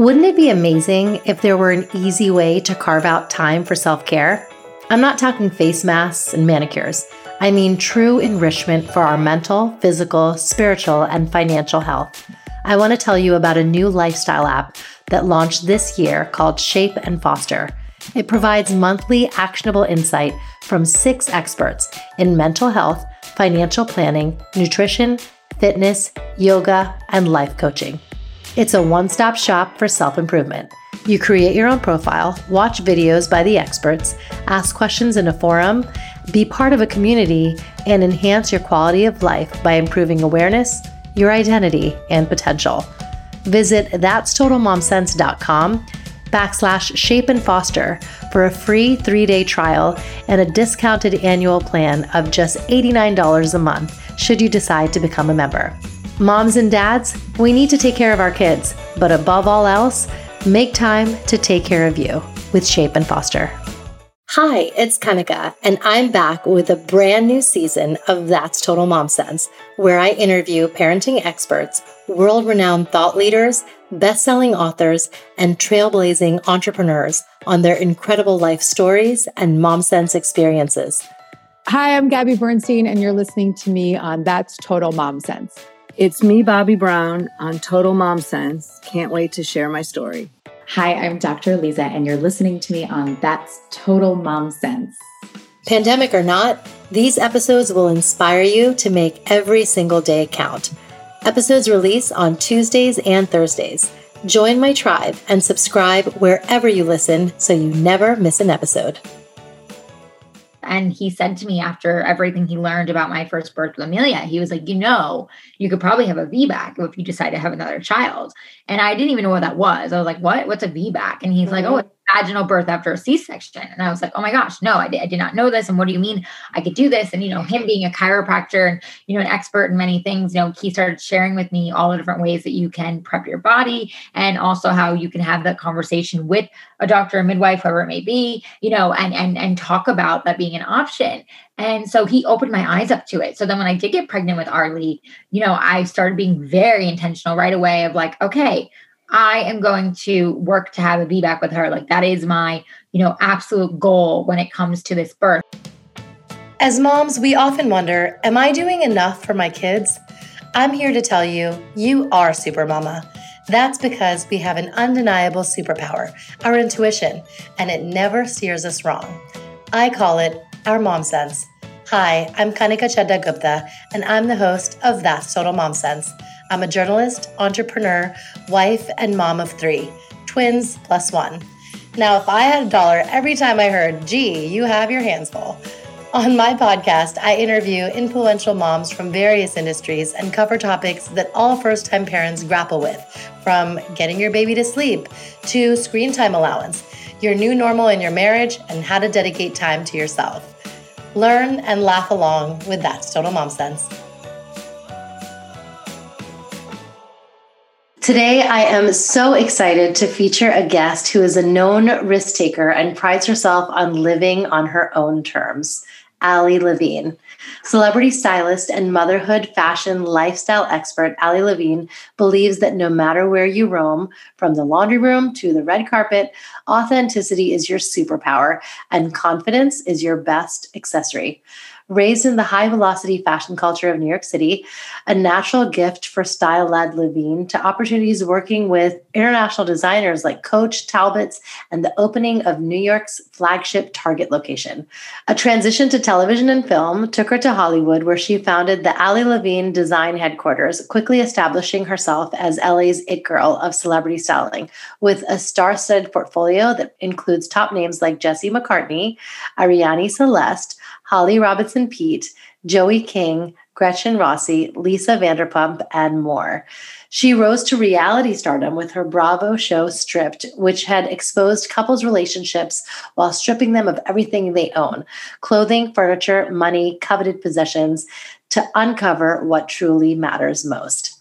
Wouldn't it be amazing if there were an easy way to carve out time for self care? I'm not talking face masks and manicures. I mean true enrichment for our mental, physical, spiritual, and financial health. I want to tell you about a new lifestyle app that launched this year called Shape and Foster. It provides monthly actionable insight from six experts in mental health, financial planning, nutrition, fitness, yoga, and life coaching. It's a one stop shop for self improvement. You create your own profile, watch videos by the experts, ask questions in a forum, be part of a community, and enhance your quality of life by improving awareness, your identity, and potential. Visit that'stotalmomsense.com backslash shape and foster for a free three day trial and a discounted annual plan of just $89 a month should you decide to become a member. Moms and dads, we need to take care of our kids, but above all else, make time to take care of you with Shape and Foster. Hi, it's Kanika, and I'm back with a brand new season of That's Total Mom Sense, where I interview parenting experts, world renowned thought leaders, best selling authors, and trailblazing entrepreneurs on their incredible life stories and mom sense experiences. Hi, I'm Gabby Bernstein, and you're listening to me on That's Total Mom Sense. It's me, Bobby Brown, on Total Mom Sense. Can't wait to share my story. Hi, I'm Dr. Lisa, and you're listening to me on That's Total Mom Sense. Pandemic or not, these episodes will inspire you to make every single day count. Episodes release on Tuesdays and Thursdays. Join my tribe and subscribe wherever you listen so you never miss an episode. And he said to me after everything he learned about my first birth with Amelia, he was like, you know, you could probably have a VBAC if you decide to have another child. And I didn't even know what that was. I was like, what? What's a VBAC? And he's mm-hmm. like, oh, vaginal birth after a C-section. And I was like, oh my gosh, no, I did, I did not know this. And what do you mean I could do this? And, you know, him being a chiropractor and, you know, an expert in many things, you know, he started sharing with me all the different ways that you can prep your body and also how you can have that conversation with a doctor, a midwife, whoever it may be, you know, and, and, and talk about that being an option. And so he opened my eyes up to it. So then when I did get pregnant with Arlie, you know, I started being very intentional right away of like, okay, I am going to work to have a VBAC with her. Like that is my, you know, absolute goal when it comes to this birth. As moms, we often wonder, am I doing enough for my kids? I'm here to tell you, you are super mama. That's because we have an undeniable superpower, our intuition, and it never steers us wrong. I call it our mom sense. Hi, I'm Kanika Chadha Gupta, and I'm the host of That's Total Mom Sense I'm a journalist, entrepreneur, wife, and mom of three, twins plus one. Now, if I had a dollar every time I heard, gee, you have your hands full. On my podcast, I interview influential moms from various industries and cover topics that all first time parents grapple with, from getting your baby to sleep to screen time allowance, your new normal in your marriage, and how to dedicate time to yourself. Learn and laugh along with That's Total Mom Sense. Today, I am so excited to feature a guest who is a known risk taker and prides herself on living on her own terms, Ali Levine. Celebrity stylist and motherhood fashion lifestyle expert Ali Levine believes that no matter where you roam, from the laundry room to the red carpet, authenticity is your superpower and confidence is your best accessory raised in the high velocity fashion culture of New York City, a natural gift for style led Levine to opportunities working with international designers like Coach, Talbots, and the opening of New York's flagship Target location. A transition to television and film took her to Hollywood, where she founded the Ali Levine Design Headquarters, quickly establishing herself as LA's it girl of celebrity styling, with a star studded portfolio that includes top names like Jesse McCartney, Arianny Celeste, Holly Robinson Peete, Joey King, Gretchen Rossi, Lisa Vanderpump, and more. She rose to reality stardom with her Bravo show Stripped, which had exposed couples' relationships while stripping them of everything they own clothing, furniture, money, coveted possessions to uncover what truly matters most.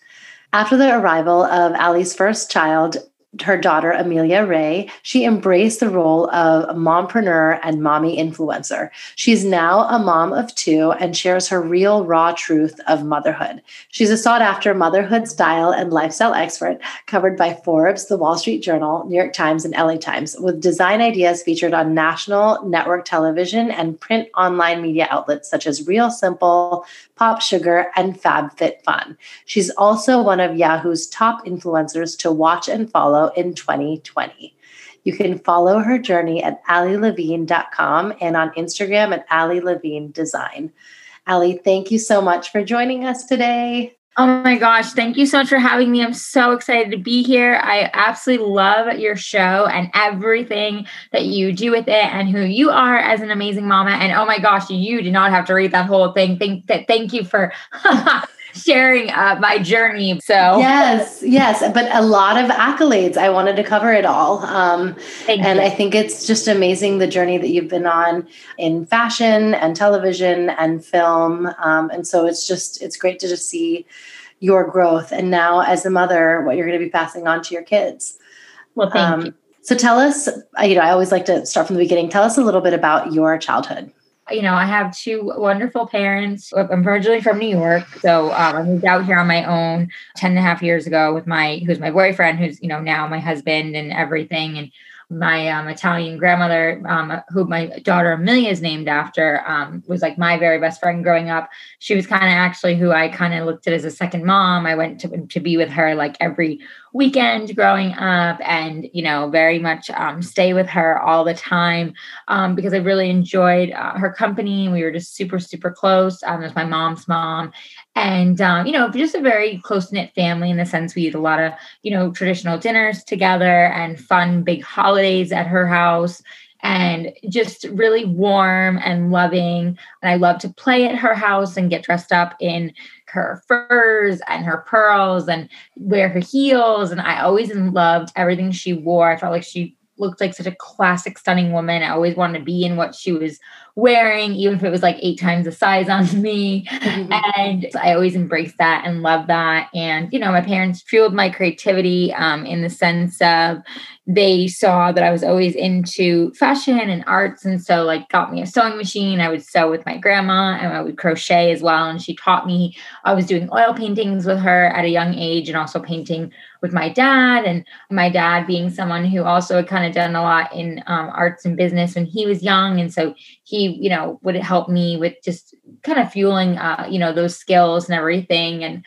After the arrival of Ali's first child, her daughter, Amelia Ray, she embraced the role of mompreneur and mommy influencer. She's now a mom of two and shares her real, raw truth of motherhood. She's a sought after motherhood style and lifestyle expert covered by Forbes, the Wall Street Journal, New York Times, and LA Times, with design ideas featured on national network television and print online media outlets such as Real Simple, Pop Sugar, and FabFitFun. She's also one of Yahoo's top influencers to watch and follow in 2020. You can follow her journey at alilevine.com and on Instagram at Ali Levine Design. Ali, thank you so much for joining us today. Oh my gosh, thank you so much for having me. I'm so excited to be here. I absolutely love your show and everything that you do with it and who you are as an amazing mama. And oh my gosh, you did not have to read that whole thing. Thank thank you for sharing uh, my journey. So yes, yes, but a lot of accolades. I wanted to cover it all, um, and you. I think it's just amazing the journey that you've been on in fashion and television and film, um, and so it's just it's great to just see your growth and now as a mother what you're going to be passing on to your kids. Well, thank um, you. So tell us, you know, I always like to start from the beginning. Tell us a little bit about your childhood you know, I have two wonderful parents. I'm originally from New York. So um, I moved out here on my own 10 and a half years ago with my, who's my boyfriend, who's, you know, now my husband and everything. And my um, Italian grandmother, um, who my daughter Amelia is named after, um, was like my very best friend growing up. She was kind of actually who I kind of looked at as a second mom. I went to, to be with her like every weekend growing up and, you know, very much um, stay with her all the time um, because I really enjoyed uh, her company. We were just super, super close. Um, was my mom's mom and um, you know just a very close knit family in the sense we eat a lot of you know traditional dinners together and fun big holidays at her house and just really warm and loving. And i love to play at her house and get dressed up in her furs and her pearls and wear her heels. And i always loved everything she wore. I felt like she looked like such a classic stunning woman. I always wanted to be in what she was wearing, even if it was like eight times the size on me. Mm-hmm. And I always embrace that and love that. And, you know, my parents fueled my creativity um, in the sense of they saw that I was always into fashion and arts. And so, like, got me a sewing machine. I would sew with my grandma and I would crochet as well. And she taught me, I was doing oil paintings with her at a young age and also painting with my dad. And my dad being someone who also had kind of done a lot in um, arts and business when he was young. And so he, you know, would help me with just kind of fueling, uh, you know, those skills and everything. And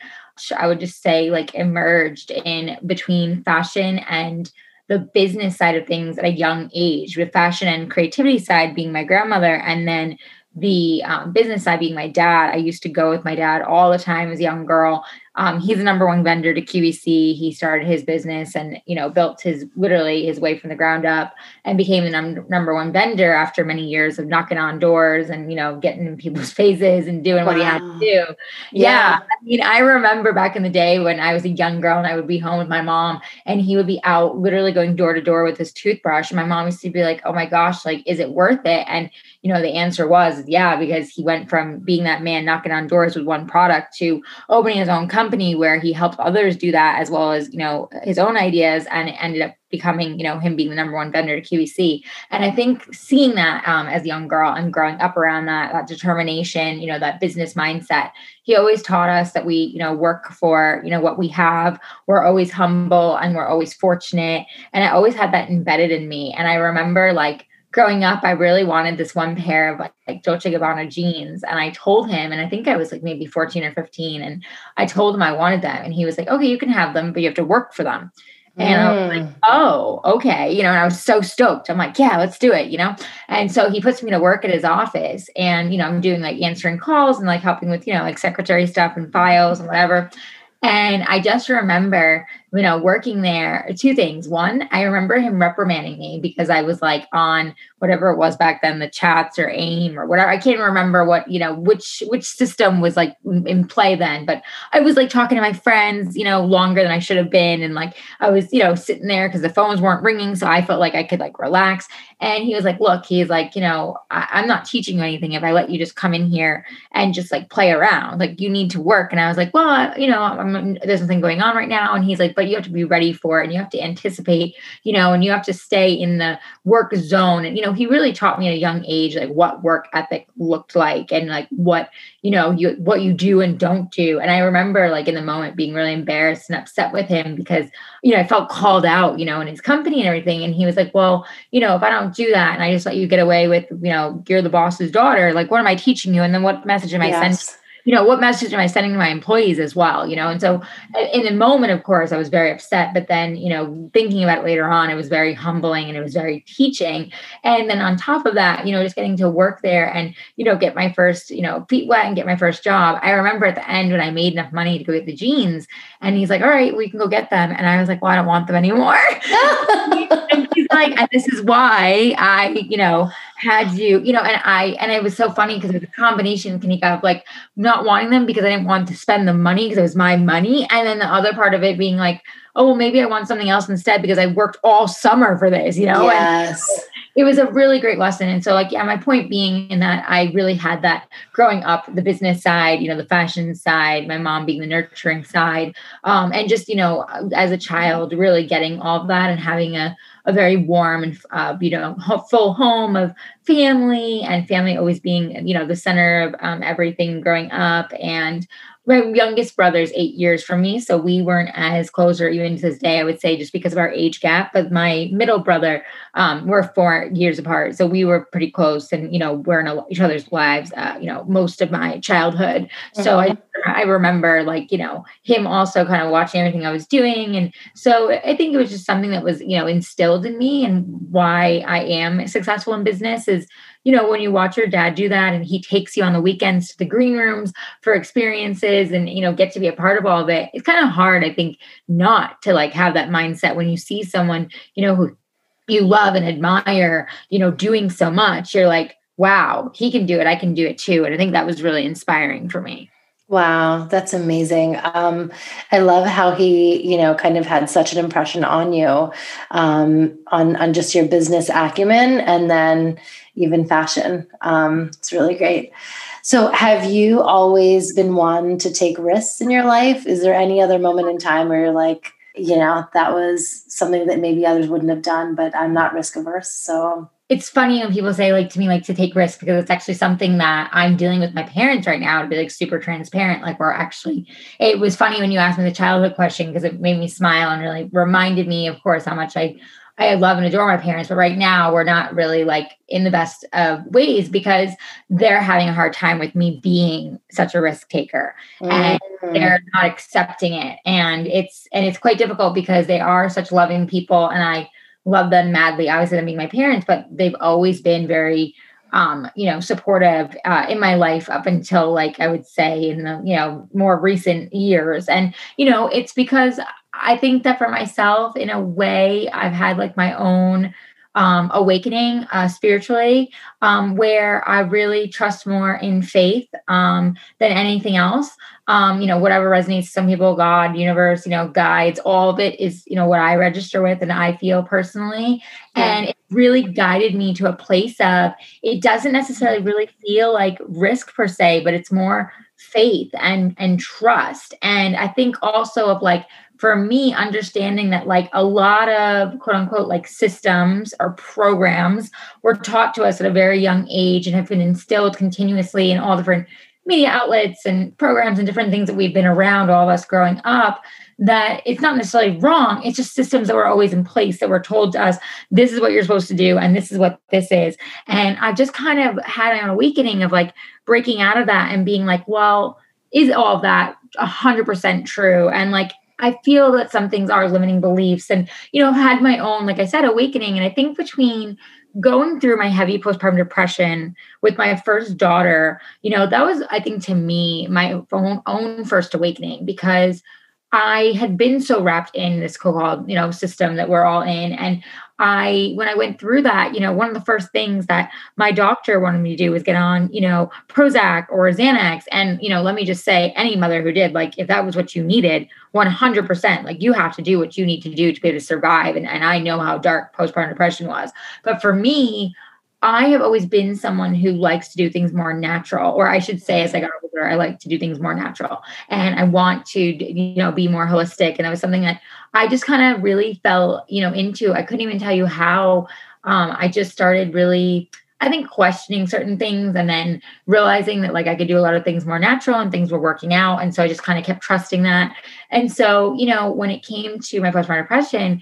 I would just say, like, emerged in between fashion and the business side of things at a young age, with fashion and creativity side being my grandmother, and then the um, business side being my dad. I used to go with my dad all the time as a young girl um, he's the number one vendor to QVC. He started his business and you know built his literally his way from the ground up and became the num- number one vendor after many years of knocking on doors and you know getting in people's faces and doing wow. what he had to do. Yeah. yeah, I mean, I remember back in the day when I was a young girl and I would be home with my mom and he would be out literally going door to door with his toothbrush. And my mom used to be like, "Oh my gosh, like is it worth it?" And you know the answer was yeah because he went from being that man knocking on doors with one product to opening his own company where he helped others do that as well as you know his own ideas and it ended up becoming you know him being the number one vendor to qvc and i think seeing that um, as a young girl and growing up around that that determination you know that business mindset he always taught us that we you know work for you know what we have. We're always humble and we're always fortunate. And i always had that embedded in me. And i remember like growing up, I really wanted this one pair of like, like Dolce Gabbana jeans. And I told him, and I think I was like maybe 14 or 15. And I told him I wanted them. And he was like, okay, you can have them, but you have to work for them. And mm. I was like, mm. oh, okay. You know, and I was so stoked. I'm like, yeah, let's do it, you know? And so he puts me to work at his office and, you know, I'm doing like answering calls and like helping with, you know, like secretary stuff and files and whatever. And I just remember you know, working there, two things. One, I remember him reprimanding me because I was like on whatever it was back then, the chats or AIM or whatever. I can't remember what, you know, which which system was like in play then, but I was like talking to my friends, you know, longer than I should have been. And like I was, you know, sitting there because the phones weren't ringing. So I felt like I could like relax. And he was like, look, he's like, you know, I- I'm not teaching you anything if I let you just come in here and just like play around. Like you need to work. And I was like, well, you know, I'm, there's something going on right now. And he's like, but but you have to be ready for it and you have to anticipate, you know, and you have to stay in the work zone. And, you know, he really taught me at a young age, like what work ethic looked like and like what, you know, you what you do and don't do. And I remember like in the moment being really embarrassed and upset with him because, you know, I felt called out, you know, in his company and everything. And he was like, well, you know, if I don't do that and I just let you get away with, you know, you're the boss's daughter, like, what am I teaching you? And then what message am I yes. sending? You know, what message am I sending to my employees as well? You know, and so in the moment, of course, I was very upset. But then, you know, thinking about it later on, it was very humbling and it was very teaching. And then on top of that, you know, just getting to work there and, you know, get my first, you know, feet wet and get my first job. I remember at the end when I made enough money to go get the jeans, and he's like, all right, we can go get them. And I was like, well, I don't want them anymore. and he's like, and this is why I, you know, had you, you know, and I, and it was so funny because it was a combination, Kanika, of like not wanting them because I didn't want to spend the money because it was my money. And then the other part of it being like, oh, well, maybe I want something else instead because I worked all summer for this, you know? Yes. And it was a really great lesson. And so, like, yeah, my point being in that I really had that growing up, the business side, you know, the fashion side, my mom being the nurturing side, um, and just, you know, as a child, really getting all of that and having a, a very warm and uh, you know full home of family and family always being you know the center of um, everything growing up. And my youngest brother is eight years from me, so we weren't as close, or even to this day, I would say, just because of our age gap. But my middle brother, um, we're four years apart, so we were pretty close, and you know, we're in a, each other's lives. Uh, you know, most of my childhood. Mm-hmm. So I, mm-hmm. I remember, like, you know, him also kind of watching everything I was doing, and so I think it was just something that was, you know, instilled in me, and why I am successful in business is you know, when you watch your dad do that and he takes you on the weekends to the green rooms for experiences and, you know, get to be a part of all of it, it's kind of hard, I think, not to like have that mindset when you see someone, you know, who you love and admire, you know, doing so much. You're like, wow, he can do it. I can do it too. And I think that was really inspiring for me. Wow, that's amazing. Um, I love how he, you know, kind of had such an impression on you, um, on on just your business acumen, and then even fashion. Um, it's really great. So, have you always been one to take risks in your life? Is there any other moment in time where you're like, you know, that was something that maybe others wouldn't have done, but I'm not risk averse, so it's funny when people say like to me like to take risks because it's actually something that I'm dealing with my parents right now to be like super transparent. Like we're actually it was funny when you asked me the childhood question because it made me smile and really reminded me, of course, how much I I love and adore my parents, but right now we're not really like in the best of ways because they're having a hard time with me being such a risk taker mm-hmm. and they're not accepting it. And it's and it's quite difficult because they are such loving people and I love them madly. Obviously, them being my parents, but they've always been very, um, you know, supportive uh, in my life up until like I would say in the you know more recent years. And you know, it's because I think that for myself, in a way, I've had like my own um, awakening uh, spiritually, um, where I really trust more in faith um, than anything else. Um, you know, whatever resonates. Some people, God, universe, you know, guides. All of it is, you know, what I register with, and I feel personally, yeah. and it really guided me to a place of. It doesn't necessarily really feel like risk per se, but it's more faith and and trust and i think also of like for me, understanding that like a lot of quote unquote like systems or programs were taught to us at a very young age and have been instilled continuously in all different media outlets and programs and different things that we've been around, all of us growing up, that it's not necessarily wrong. It's just systems that were always in place that were told to us, this is what you're supposed to do, and this is what this is. And I've just kind of had an awakening of like breaking out of that and being like, well, is all that 100% true? And like, I feel that some things are limiting beliefs and, you know, had my own, like I said, awakening. And I think between going through my heavy postpartum depression with my first daughter, you know, that was, I think, to me, my own, own first awakening because I had been so wrapped in this co-called, you know, system that we're all in. And I, when I went through that, you know, one of the first things that my doctor wanted me to do was get on, you know, Prozac or Xanax. And, you know, let me just say, any mother who did, like, if that was what you needed, 100%, like, you have to do what you need to do to be able to survive. And, and I know how dark postpartum depression was. But for me, I have always been someone who likes to do things more natural, or I should say, as I got older, I like to do things more natural, and I want to, you know, be more holistic. And it was something that I just kind of really fell, you know, into. I couldn't even tell you how. Um, I just started really I think questioning certain things and then realizing that like I could do a lot of things more natural and things were working out. And so I just kind of kept trusting that. And so, you know, when it came to my postpartum depression,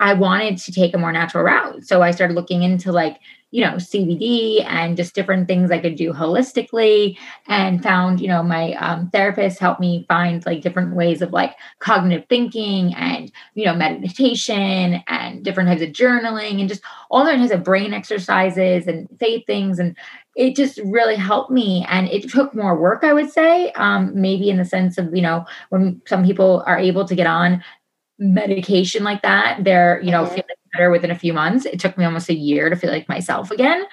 I wanted to take a more natural route. So I started looking into like you know, CBD and just different things I could do holistically and found, you know, my um, therapist helped me find like different ways of like cognitive thinking and, you know, meditation and different types of journaling and just all different types of brain exercises and faith things. And it just really helped me. And it took more work, I would say, um, maybe in the sense of, you know, when some people are able to get on medication like that, they're, you know, mm-hmm. feeling better within a few months. It took me almost a year to feel like myself again.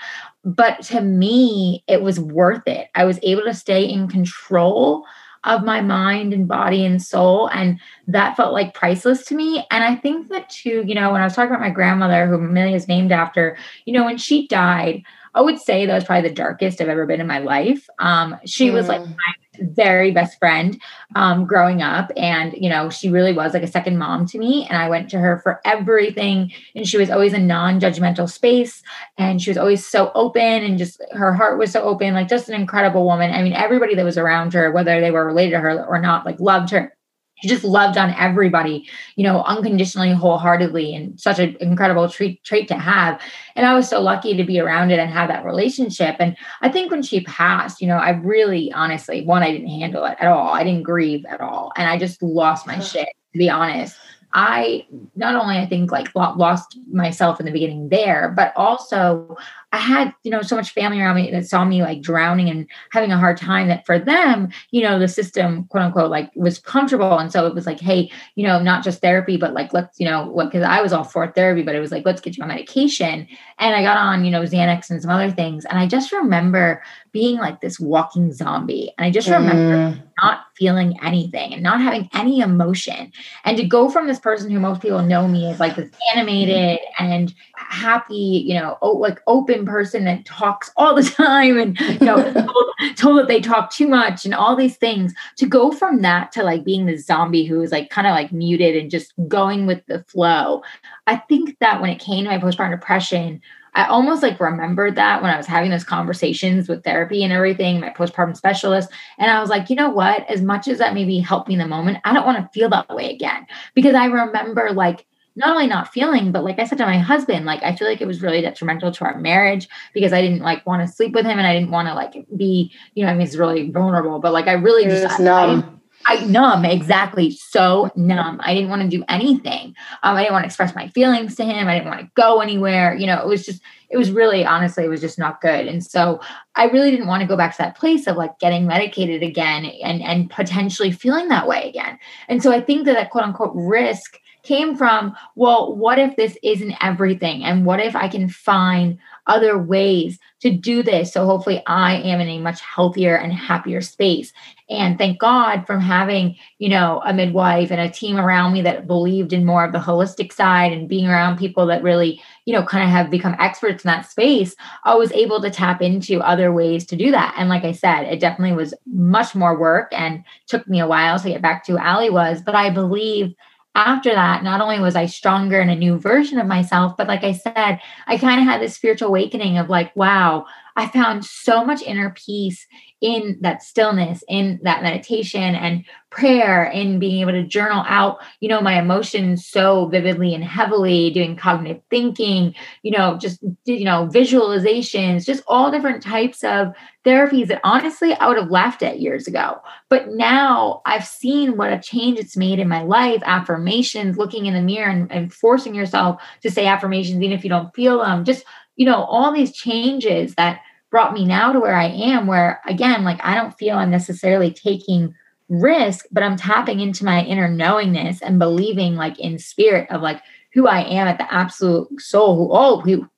But to me, it was worth it. I was able to stay in control of my mind and body and soul. And that felt like priceless to me. And I think that too, you know, when I was talking about my grandmother, who Amelia is named after, you know, when she died, I would say that was probably the darkest I've ever been in my life. Um, she mm. was like mm. my very best friend um, growing up. And, you know, she really was like a second mom to me. And I went to her for everything. And she was always a non judgmental space. And she was always so open and just her heart was so open, like just an incredible woman. I mean, everybody that was around her, whether they were related to her or not, like loved her he just loved on everybody, you know, unconditionally, wholeheartedly, and such an incredible treat, trait to have. And I was so lucky to be around it and have that relationship. And I think when she passed, you know, I really, honestly, one, I didn't handle it at all. I didn't grieve at all, and I just lost my shit. To be honest, I not only I think like lost myself in the beginning there, but also I had, you know, so much family around me that saw me like drowning and having a hard time that for them, you know, the system, quote unquote, like was comfortable. And so it was like, hey, you know, not just therapy, but like, let's, you know, what, cause I was all for therapy, but it was like, let's get you on medication. And I got on, you know, Xanax and some other things. And I just remember being like this walking zombie. And I just remember mm. not feeling anything and not having any emotion. And to go from this person who most people know me as like this animated and happy, you know, like open person that talks all the time and, you know, told, told that they talk too much and all these things, to go from that to like being the zombie who is like kind of like muted and just going with the flow. I think that when it came to my postpartum depression, I almost like remembered that when I was having those conversations with therapy and everything, my postpartum specialist. And I was like, you know what? As much as that maybe helped me in the moment, I don't want to feel that way again. Because I remember like not only not feeling, but like I said to my husband, like I feel like it was really detrimental to our marriage because I didn't like want to sleep with him and I didn't want to like be, you know, I mean, it's really vulnerable, but like I really just, just numb. I numb exactly so numb. I didn't want to do anything. Um, I didn't want to express my feelings to him. I didn't want to go anywhere. You know, it was just, it was really honestly, it was just not good. And so I really didn't want to go back to that place of like getting medicated again and and potentially feeling that way again. And so I think that that quote unquote risk came from, well, what if this isn't everything? And what if I can find other ways to do this? So hopefully I am in a much healthier and happier space. And thank God from having, you know, a midwife and a team around me that believed in more of the holistic side and being around people that really, you know, kind of have become experts in that space, I was able to tap into other ways to do that. And like I said, it definitely was much more work and took me a while to get back to Ali was, but I believe after that, not only was I stronger and a new version of myself, but like I said, I kind of had this spiritual awakening of like, wow, I found so much inner peace in that stillness, in that meditation and prayer, in being able to journal out, you know, my emotions so vividly and heavily, doing cognitive thinking, you know, just, you know, visualizations, just all different types of therapies that honestly I would have left it years ago. But now I've seen what a change it's made in my life. Affirmations, looking in the mirror and, and forcing yourself to say affirmations, even if you don't feel them, just, you know, all these changes that brought me now to where I am, where again, like I don't feel I'm necessarily taking risk, but I'm tapping into my inner knowingness and believing like in spirit of like who I am at the absolute soul, who all who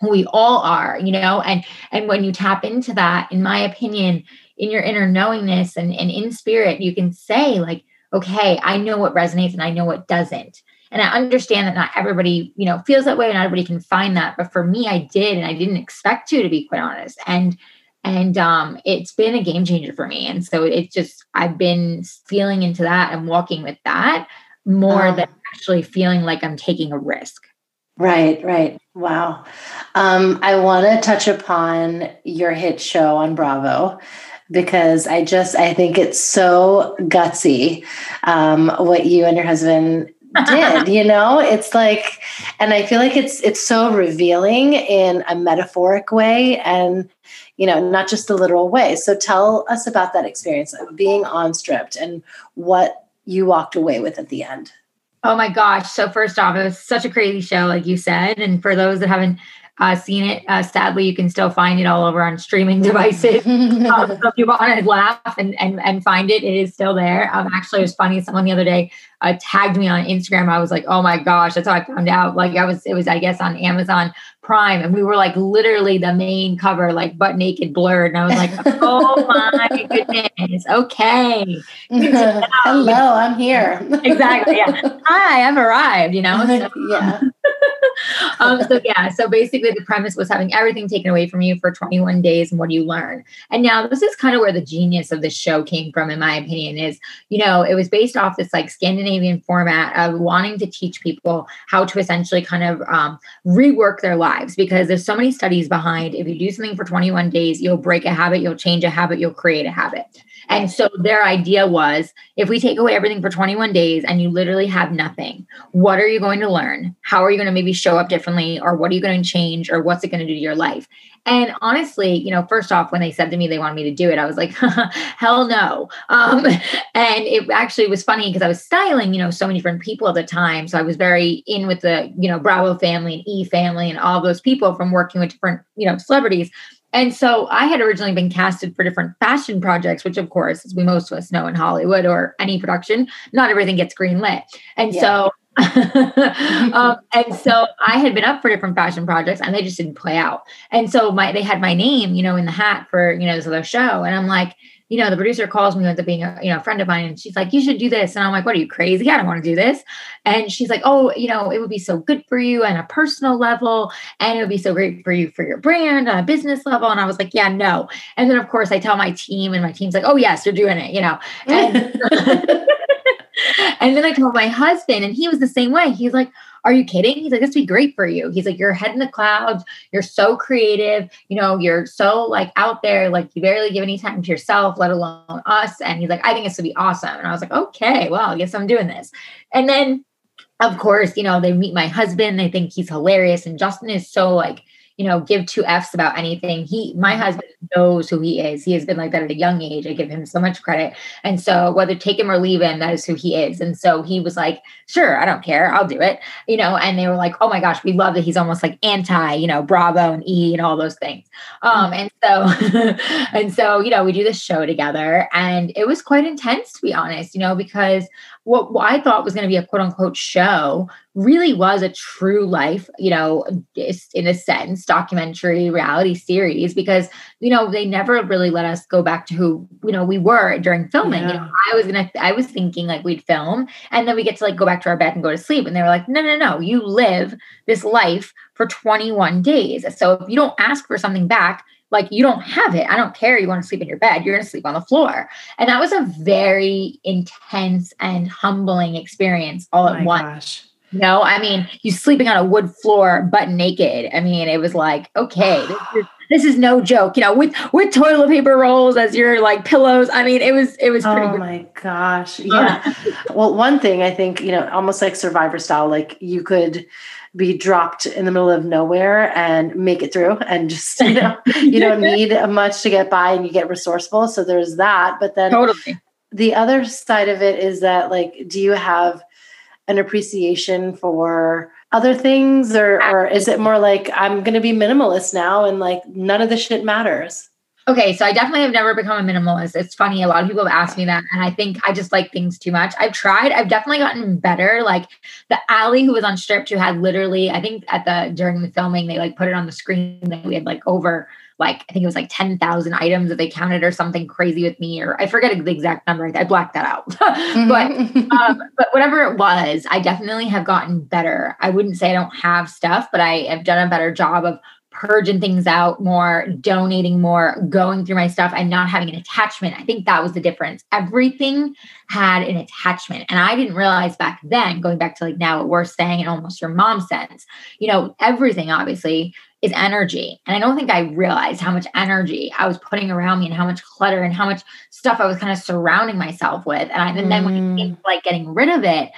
who we all are, you know, and and when you tap into that, in my opinion, in your inner knowingness and, and in spirit, you can say, like, okay, I know what resonates and I know what doesn't. And I understand that not everybody, you know, feels that way and not everybody can find that. But for me, I did, and I didn't expect to, to be quite honest. And and um, it's been a game changer for me. And so it's just I've been feeling into that and walking with that more um, than actually feeling like I'm taking a risk. Right, right. Wow. Um, I want to touch upon your hit show on Bravo because I just I think it's so gutsy um, what you and your husband did. you know, it's like, and I feel like it's it's so revealing in a metaphoric way and you know not just the literal way. So tell us about that experience of being on stripped and what you walked away with at the end. Oh my gosh. So, first off, it was such a crazy show, like you said. And for those that haven't uh, seen it, uh, sadly, you can still find it all over on streaming devices. um, so if you want to laugh and, and, and find it, it is still there. Um, actually, it was funny. Someone the other day uh, tagged me on Instagram. I was like, oh my gosh, that's how I found out. Like, I was, it was, I guess, on Amazon Prime, and we were like literally the main cover, like butt naked, blurred. And I was like, oh my goodness, okay. Hello, I'm here. exactly. Yeah. Hi, I've arrived. You know. So, yeah. Um, so yeah, so basically the premise was having everything taken away from you for 21 days and what do you learn? And now this is kind of where the genius of the show came from, in my opinion, is you know, it was based off this like Scandinavian format of wanting to teach people how to essentially kind of um, rework their lives because there's so many studies behind if you do something for 21 days, you'll break a habit, you'll change a habit, you'll create a habit. And so their idea was if we take away everything for 21 days and you literally have nothing, what are you going to learn? How are you going to maybe show up differently? Or what are you going to change? Or what's it going to do to your life? And honestly, you know, first off, when they said to me they wanted me to do it, I was like, hell no. Um, and it actually was funny because I was styling, you know, so many different people at the time. So I was very in with the, you know, Bravo family and E family and all those people from working with different, you know, celebrities. And so I had originally been casted for different fashion projects, which of course, as we most of us know in Hollywood or any production, not everything gets greenlit. And yeah. so um, and so I had been up for different fashion projects and they just didn't play out. And so my they had my name, you know, in the hat for, you know, this other show. And I'm like, you know, the producer calls me, ends up being a you know a friend of mine, and she's like, "You should do this." And I'm like, "What are you crazy? I don't want to do this." And she's like, "Oh, you know, it would be so good for you on a personal level, and it would be so great for you for your brand on a business level." And I was like, "Yeah, no." And then of course I tell my team, and my team's like, "Oh yes, you're doing it," you know. And, and then I told my husband, and he was the same way. He's like, are you kidding? He's like, this would be great for you. He's like, you're head in the clouds. You're so creative. You know, you're so like out there, like you barely give any time to yourself, let alone us. And he's like, I think this would be awesome. And I was like, okay, well, I guess I'm doing this. And then, of course, you know, they meet my husband. They think he's hilarious. And Justin is so like, you know, give two F's about anything. He, my mm-hmm. husband knows who he is. He has been like that at a young age. I give him so much credit. And so whether take him or leave him, that is who he is. And so he was like, sure, I don't care. I'll do it. You know, and they were like, oh my gosh, we love that he's almost like anti, you know, Bravo and E and all those things. Um, mm-hmm. and so, and so, you know, we do this show together and it was quite intense to be honest, you know, because what, what I thought was going to be a quote unquote show really was a true life, you know, in a sense, documentary reality series because, you know, they never really let us go back to who, you know, we were during filming. Yeah. You know, I was gonna I was thinking like we'd film and then we get to like go back to our bed and go to sleep. And they were like, no, no, no, you live this life for 21 days. So if you don't ask for something back, like you don't have it. I don't care. You want to sleep in your bed. You're going to sleep on the floor. And that was a very intense and humbling experience all at once. Gosh. You know, I mean, you sleeping on a wood floor, butt naked. I mean, it was like, okay, this is, this is no joke. You know, with with toilet paper rolls as your like pillows. I mean, it was it was pretty. Oh good. my gosh, yeah. well, one thing I think you know, almost like Survivor style, like you could be dropped in the middle of nowhere and make it through and just you know you don't need much to get by and you get resourceful. So there's that. But then totally. the other side of it is that like do you have an appreciation for other things or or is it more like i'm going to be minimalist now and like none of the shit matters Okay, so I definitely have never become a minimalist. It's funny, a lot of people have asked me that, and I think I just like things too much. I've tried, I've definitely gotten better. Like the Ali who was on Stripped, who had literally, I think at the during the filming, they like put it on the screen that we had like over like I think it was like 10,000 items that they counted or something crazy with me, or I forget the exact number. I blacked that out. but um, but whatever it was, I definitely have gotten better. I wouldn't say I don't have stuff, but I have done a better job of purging things out more, donating more, going through my stuff, and not having an attachment. I think that was the difference. Everything had an attachment. And I didn't realize back then, going back to like now what we're saying in almost your mom sense, you know, everything obviously is energy. And I don't think I realized how much energy I was putting around me and how much clutter and how much stuff I was kind of surrounding myself with. And, I, and then when it came mm. to like getting rid of it,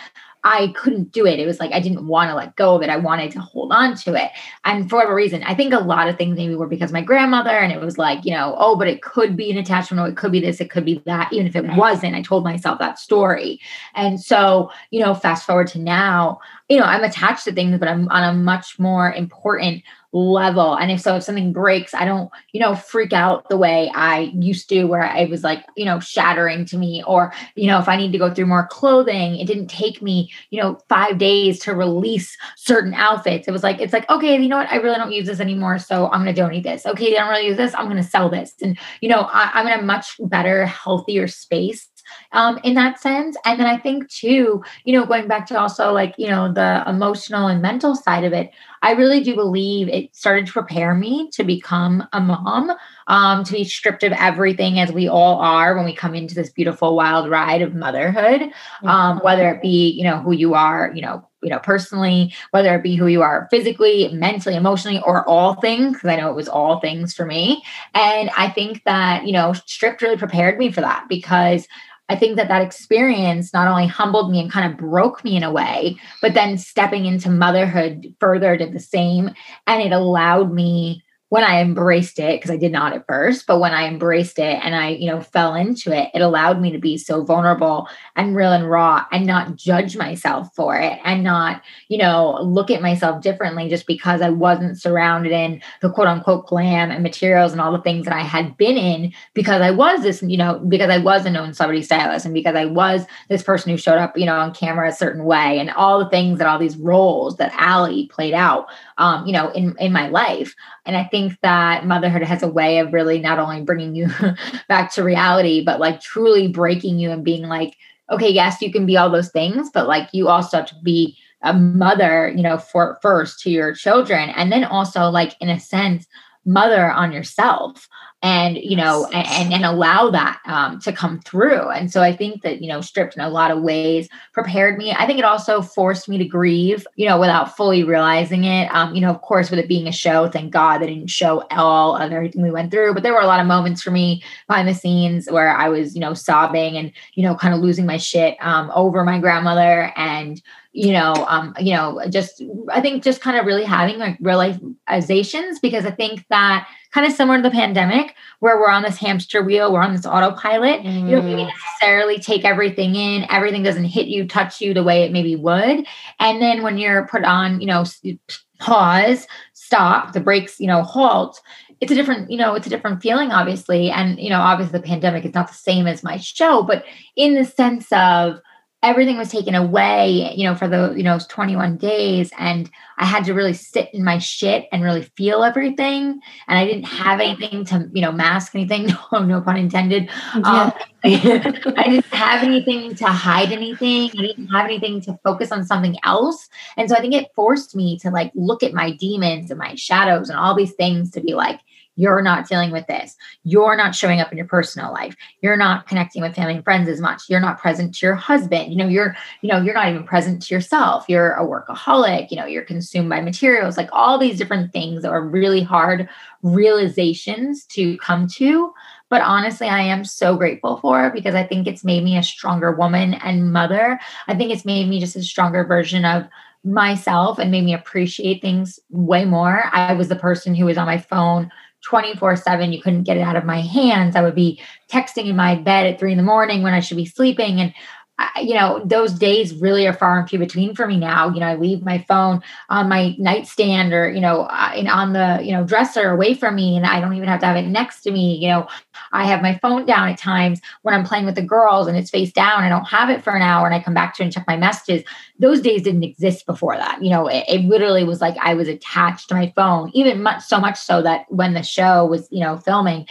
I couldn't do it. It was like I didn't want to let go of it. I wanted to hold on to it. And for whatever reason, I think a lot of things maybe were because my grandmother, and it was like, you know, oh, but it could be an attachment, or it could be this, it could be that. Even if it wasn't, I told myself that story. And so, you know, fast forward to now, you know, I'm attached to things, but I'm on a much more important level. And if so, if something breaks, I don't, you know, freak out the way I used to, where I was like, you know, shattering to me. Or, you know, if I need to go through more clothing, it didn't take me, you know, five days to release certain outfits. It was like, it's like, okay, you know what? I really don't use this anymore. So I'm going to donate this. Okay, I don't really use this. I'm going to sell this. And, you know, I, I'm in a much better, healthier space um, in that sense. And then I think too, you know, going back to also like, you know, the emotional and mental side of it, I really do believe it started to prepare me to become a mom, um, to be stripped of everything as we all are when we come into this beautiful wild ride of motherhood, um, whether it be, you know, who you are, you know, you know, personally, whether it be who you are physically, mentally, emotionally, or all things, because I know it was all things for me. And I think that, you know, stripped really prepared me for that because I think that that experience not only humbled me and kind of broke me in a way, but then stepping into motherhood further did the same. And it allowed me when I embraced it, because I did not at first, but when I embraced it and I, you know, fell into it, it allowed me to be so vulnerable and real and raw and not judge myself for it and not, you know, look at myself differently just because I wasn't surrounded in the quote unquote glam and materials and all the things that I had been in because I was this, you know, because I was a known celebrity stylist and because I was this person who showed up, you know, on camera a certain way and all the things that all these roles that Ali played out, um, you know, in, in my life. And I think that motherhood has a way of really not only bringing you back to reality, but like truly breaking you and being like, okay, yes, you can be all those things, but like you also have to be a mother, you know, for first to your children. And then also like in a sense, mother on yourself and you know and and allow that um, to come through. And so i think that you know stripped in a lot of ways prepared me. I think it also forced me to grieve you know without fully realizing it. Um, you know of course with it being a show thank god they didn't show all of everything we went through. But there were a lot of moments for me behind the scenes where i was you know sobbing and you know kind of losing my shit um, over my grandmother. And you know, um, you know, just I think just kind of really having like realizations because I think that kind of similar to the pandemic where we're on this hamster wheel, we're on this autopilot. Mm. You don't maybe necessarily take everything in, everything doesn't hit you, touch you the way it maybe would. And then when you're put on, you know, pause, stop, the brakes, you know, halt, it's a different, you know, it's a different feeling, obviously. And, you know, obviously the pandemic is not the same as my show, but in the sense of, everything was taken away, you know, for the, you know, 21 days. And I had to really sit in my shit and really feel everything. And I didn't have anything to, you know, mask anything. No, no pun intended. Yeah. Um, I didn't have anything to hide anything. I didn't have anything to focus on something else. And so I think it forced me to like look at my demons and my shadows and all these things to be like, you're not dealing with this. You're not showing up in your personal life. You're not connecting with family and friends as much. You're not present to your husband. You know, you're, you know, you're not even present to yourself. You're a workaholic, you know, you're consumed by materials, like all these different things that are really hard realizations to come to. But honestly, I am so grateful for because I think it's made me a stronger woman and mother. I think it's made me just a stronger version of myself and made me appreciate things way more. I was the person who was on my phone 24 7. You couldn't get it out of my hands. I would be texting in my bed at three in the morning when I should be sleeping. And I, you know, those days really are far and few between for me now. You know, I leave my phone on my nightstand or, you know, uh, on the, you know, dresser away from me and I don't even have to have it next to me. You know, I have my phone down at times when I'm playing with the girls and it's face down. I don't have it for an hour and I come back to it and check my messages. Those days didn't exist before that. You know, it, it literally was like I was attached to my phone, even much so much so that when the show was, you know, filming,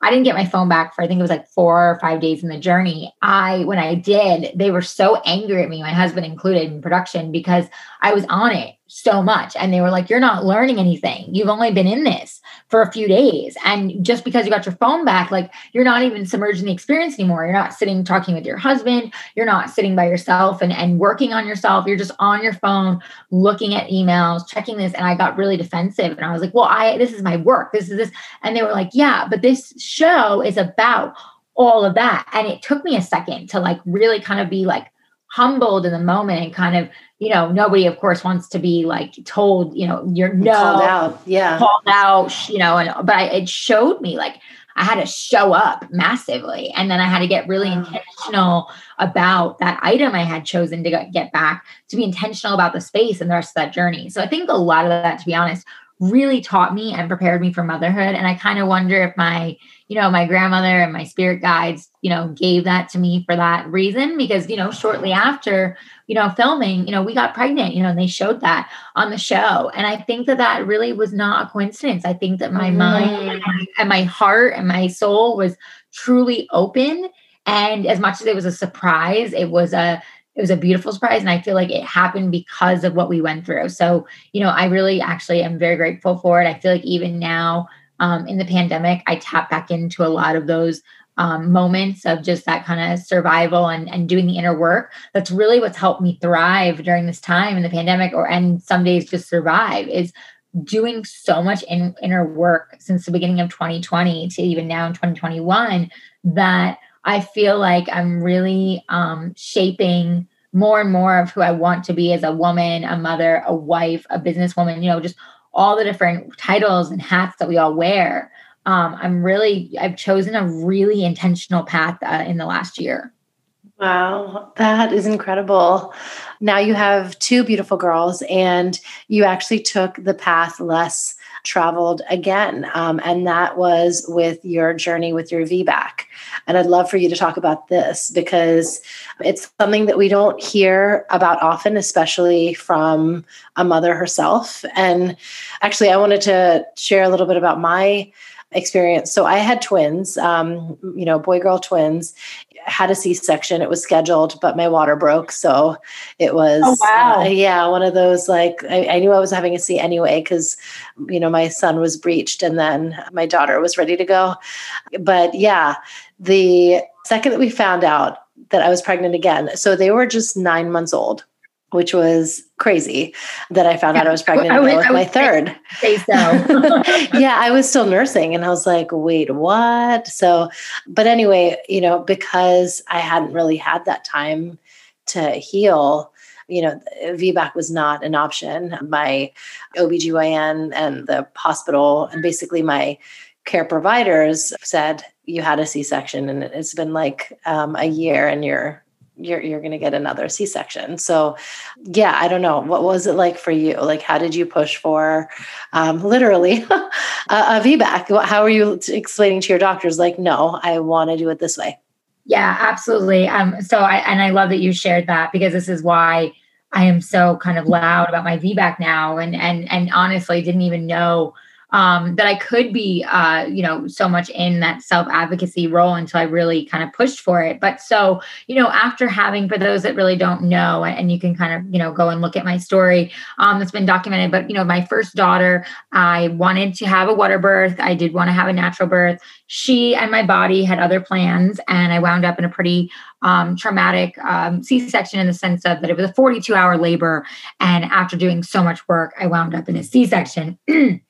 I didn't get my phone back for I think it was like four or five days in the journey. I when I did, they were so angry at me, my husband included in production, because I was on it so much. And they were like, You're not learning anything. You've only been in this for a few days. And just because you got your phone back, like you're not even submerged in the experience anymore. You're not sitting talking with your husband. You're not sitting by yourself and, and working on yourself. You're just on your phone, looking at emails, checking this. And I got really defensive. And I was like, Well, I this is my work. This is this. And they were like, Yeah, but this show is about all of that. And it took me a second to like really kind of be like humbled in the moment and kind of you know, nobody, of course, wants to be like told, you know, you're no. called out, yeah, called out, you know, and but I, it showed me like I had to show up massively, and then I had to get really intentional about that item I had chosen to get back, to be intentional about the space and the rest of that journey. So I think a lot of that, to be honest, really taught me and prepared me for motherhood. And I kind of wonder if my, you know, my grandmother and my spirit guides, you know, gave that to me for that reason. Because, you know, shortly after, you know, filming, you know, we got pregnant, you know, and they showed that on the show. And I think that that really was not a coincidence. I think that my mm. mind and my heart and my soul was truly open. And as much as it was a surprise, it was a it was a beautiful surprise and i feel like it happened because of what we went through so you know i really actually am very grateful for it i feel like even now um, in the pandemic i tap back into a lot of those um, moments of just that kind of survival and, and doing the inner work. That's really what's helped me thrive during this time in the pandemic or and some days just survive is doing so much in, inner work since the beginning of 2020 to even now in 2021 that I feel like I'm really um, shaping more and more of who I want to be as a woman, a mother, a wife, a businesswoman, you know, just all the different titles and hats that we all wear. Um, I'm really, I've chosen a really intentional path uh, in the last year. Wow, that is incredible. Now you have two beautiful girls, and you actually took the path less traveled again. Um, and that was with your journey with your VBAC. And I'd love for you to talk about this because it's something that we don't hear about often, especially from a mother herself. And actually, I wanted to share a little bit about my experience. So I had twins, um, you know, boy girl twins, had a C-section. It was scheduled, but my water broke, so it was oh, wow. Uh, yeah, one of those like I, I knew I was having a C anyway because you know my son was breached, and then my daughter was ready to go. But yeah, the second that we found out that I was pregnant again, so they were just nine months old which was crazy that I found out I was pregnant I would, with my third. Say so. yeah, I was still nursing and I was like, wait, what? So, but anyway, you know, because I hadn't really had that time to heal, you know, VBAC was not an option. My OBGYN and the hospital and basically my care providers said, you had a C-section and it's been like um, a year and you're you're you're going to get another C-section. So, yeah, I don't know. What was it like for you? Like, how did you push for, um, literally, a, a VBAC? How are you explaining to your doctors? Like, no, I want to do it this way. Yeah, absolutely. Um, so I and I love that you shared that because this is why I am so kind of loud about my VBAC now, and and and honestly didn't even know um, that I could be, uh, you know, so much in that self advocacy role until I really kind of pushed for it. But so, you know, after having, for those that really don't know, and you can kind of, you know, go and look at my story um, that's been documented. But, you know, my first daughter, I wanted to have a water birth. I did want to have a natural birth. She and my body had other plans, and I wound up in a pretty um, traumatic um, C section in the sense of that it was a 42 hour labor. And after doing so much work, I wound up in a C section.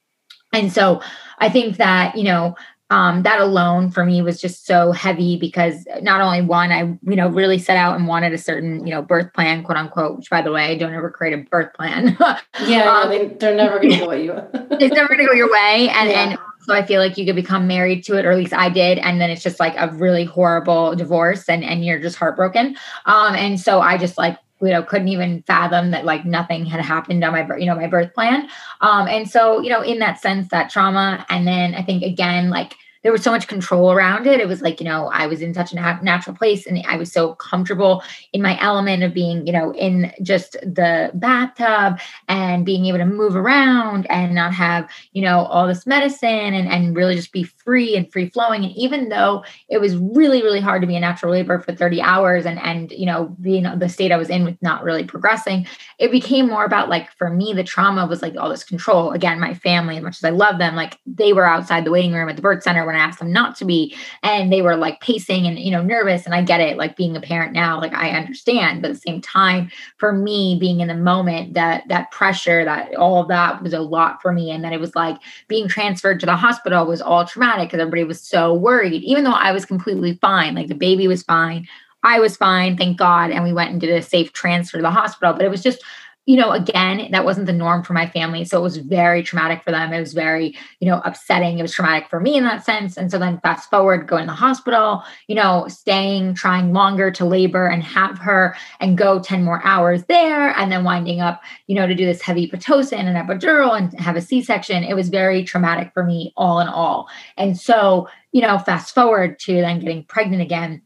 And so I think that, you know, um, that alone for me was just so heavy because not only one, I, you know, really set out and wanted a certain, you know, birth plan, quote unquote, which by the way, don't ever create a birth plan. yeah, um, they, are never going to go you. it's never going to go your way. And, yeah. and So I feel like you could become married to it, or at least I did, and then it's just like a really horrible divorce, and and you're just heartbroken. Um, and so I just like you know couldn't even fathom that like nothing had happened on my you know my birth plan um and so you know in that sense that trauma and then i think again like there was so much control around it. It was like, you know, I was in such a natural place and I was so comfortable in my element of being, you know, in just the bathtub and being able to move around and not have, you know, all this medicine and, and really just be free and free flowing. And even though it was really, really hard to be a natural labor for 30 hours and, and, you know, being the state I was in with not really progressing, it became more about like, for me, the trauma was like all this control. Again, my family, as much as I love them, like they were outside the waiting room at the birth center when I asked them not to be. And they were like pacing and, you know, nervous. And I get it, like being a parent now, like I understand. But at the same time, for me, being in the moment, that that pressure, that all of that was a lot for me. And then it was like being transferred to the hospital was all traumatic because everybody was so worried, even though I was completely fine. Like the baby was fine. I was fine, thank God. And we went and did a safe transfer to the hospital. But it was just you know, again, that wasn't the norm for my family. So it was very traumatic for them. It was very, you know, upsetting. It was traumatic for me in that sense. And so then fast forward, going to the hospital, you know, staying, trying longer to labor and have her and go 10 more hours there. And then winding up, you know, to do this heavy Pitocin and epidural and have a C section. It was very traumatic for me all in all. And so, you know, fast forward to then getting pregnant again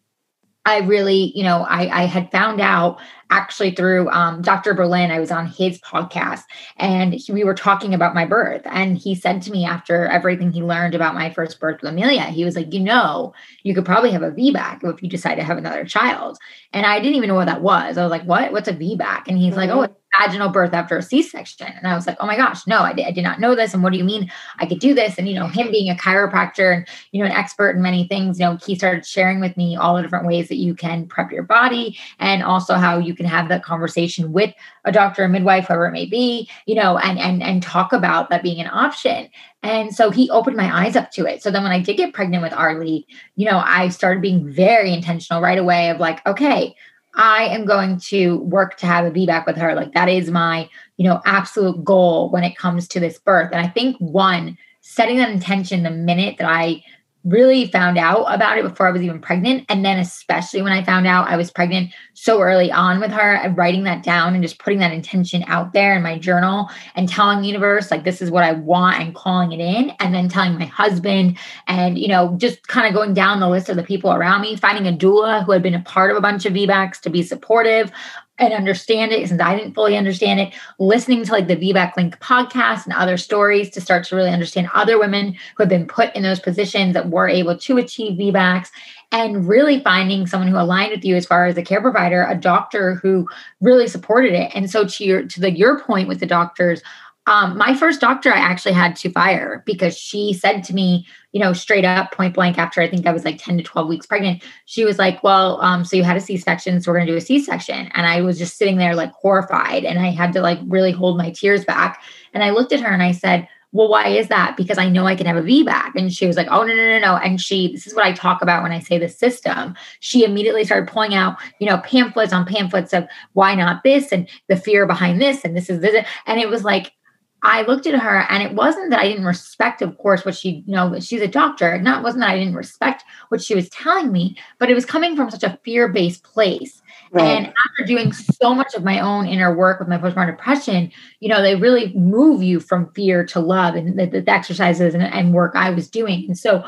I really, you know, I, I had found out actually through um, Dr. Berlin. I was on his podcast and he, we were talking about my birth. And he said to me after everything he learned about my first birth with Amelia, he was like, you know, you could probably have a VBAC if you decide to have another child. And I didn't even know what that was. I was like, what? What's a VBAC? And he's mm-hmm. like, oh, vaginal birth after a C-section. And I was like, oh my gosh, no, I did, I did not know this. And what do you mean I could do this? And, you know, him mm-hmm. being a chiropractor and, you know, an expert in many things, you know, he started sharing with me all the different ways that you can prep your body and also how you can have that conversation with a doctor, a midwife, whoever it may be, you know, and, and, and talk about that being an option. And so he opened my eyes up to it. So then when I did get pregnant with Arlie, you know, I started being very intentional right away of like, okay, I am going to work to have a VBAC with her. Like that is my, you know, absolute goal when it comes to this birth. And I think one, setting that intention the minute that I really found out about it before I was even pregnant. And then, especially when I found out I was pregnant so early on with her, and writing that down and just putting that intention out there in my journal and telling the universe, like, this is what I want and calling it in. And then telling my husband, and, you know, just kind of going down the list of the people around me, finding a doula who had been a part of a bunch of VBACs to be supportive and understand it since I didn't fully understand it, listening to like the VBAC Link podcast and other stories to start to really understand other women who have been put in those positions that were able to achieve VBACs and really finding someone who aligned with you as far as a care provider, a doctor who really supported it. And so to your to the your point with the doctors, um, my first doctor I actually had to fire because she said to me, you know, straight up, point blank, after I think I was like 10 to 12 weeks pregnant, she was like, Well, um, so you had a C section, so we're gonna do a C section. And I was just sitting there like horrified and I had to like really hold my tears back. And I looked at her and I said, well, why is that? Because I know I can have a VBAC. And she was like, oh, no, no, no, no. And she, this is what I talk about when I say the system. She immediately started pulling out, you know, pamphlets on pamphlets of why not this and the fear behind this and this is this. And it was like, I looked at her and it wasn't that I didn't respect, of course, what she, you know, she's a doctor. Not wasn't that I didn't respect what she was telling me, but it was coming from such a fear-based place. Right. And after doing so much of my own inner work with my postpartum depression, you know, they really move you from fear to love and the, the exercises and, and work I was doing. And so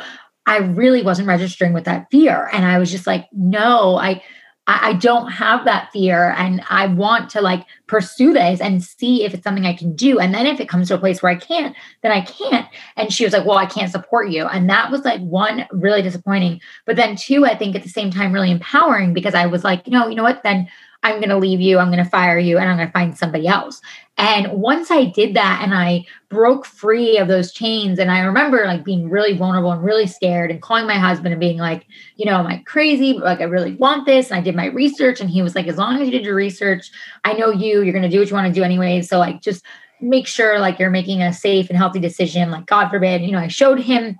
I really wasn't registering with that fear. And I was just like, no, I I, I don't have that fear and I want to like pursue this and see if it's something I can do. And then if it comes to a place where I can't, then I can't. And she was like, Well, I can't support you. And that was like one really disappointing. But then two, I think at the same time, really empowering because I was like, you know, you know what? Then I'm going to leave you, I'm going to fire you, and I'm going to find somebody else. And once I did that and I broke free of those chains, and I remember like being really vulnerable and really scared and calling my husband and being like, you know, am I crazy? But Like, I really want this. And I did my research, and he was like, as long as you did your research, I know you, you're going to do what you want to do anyway. So, like, just make sure like you're making a safe and healthy decision. Like, God forbid, you know, I showed him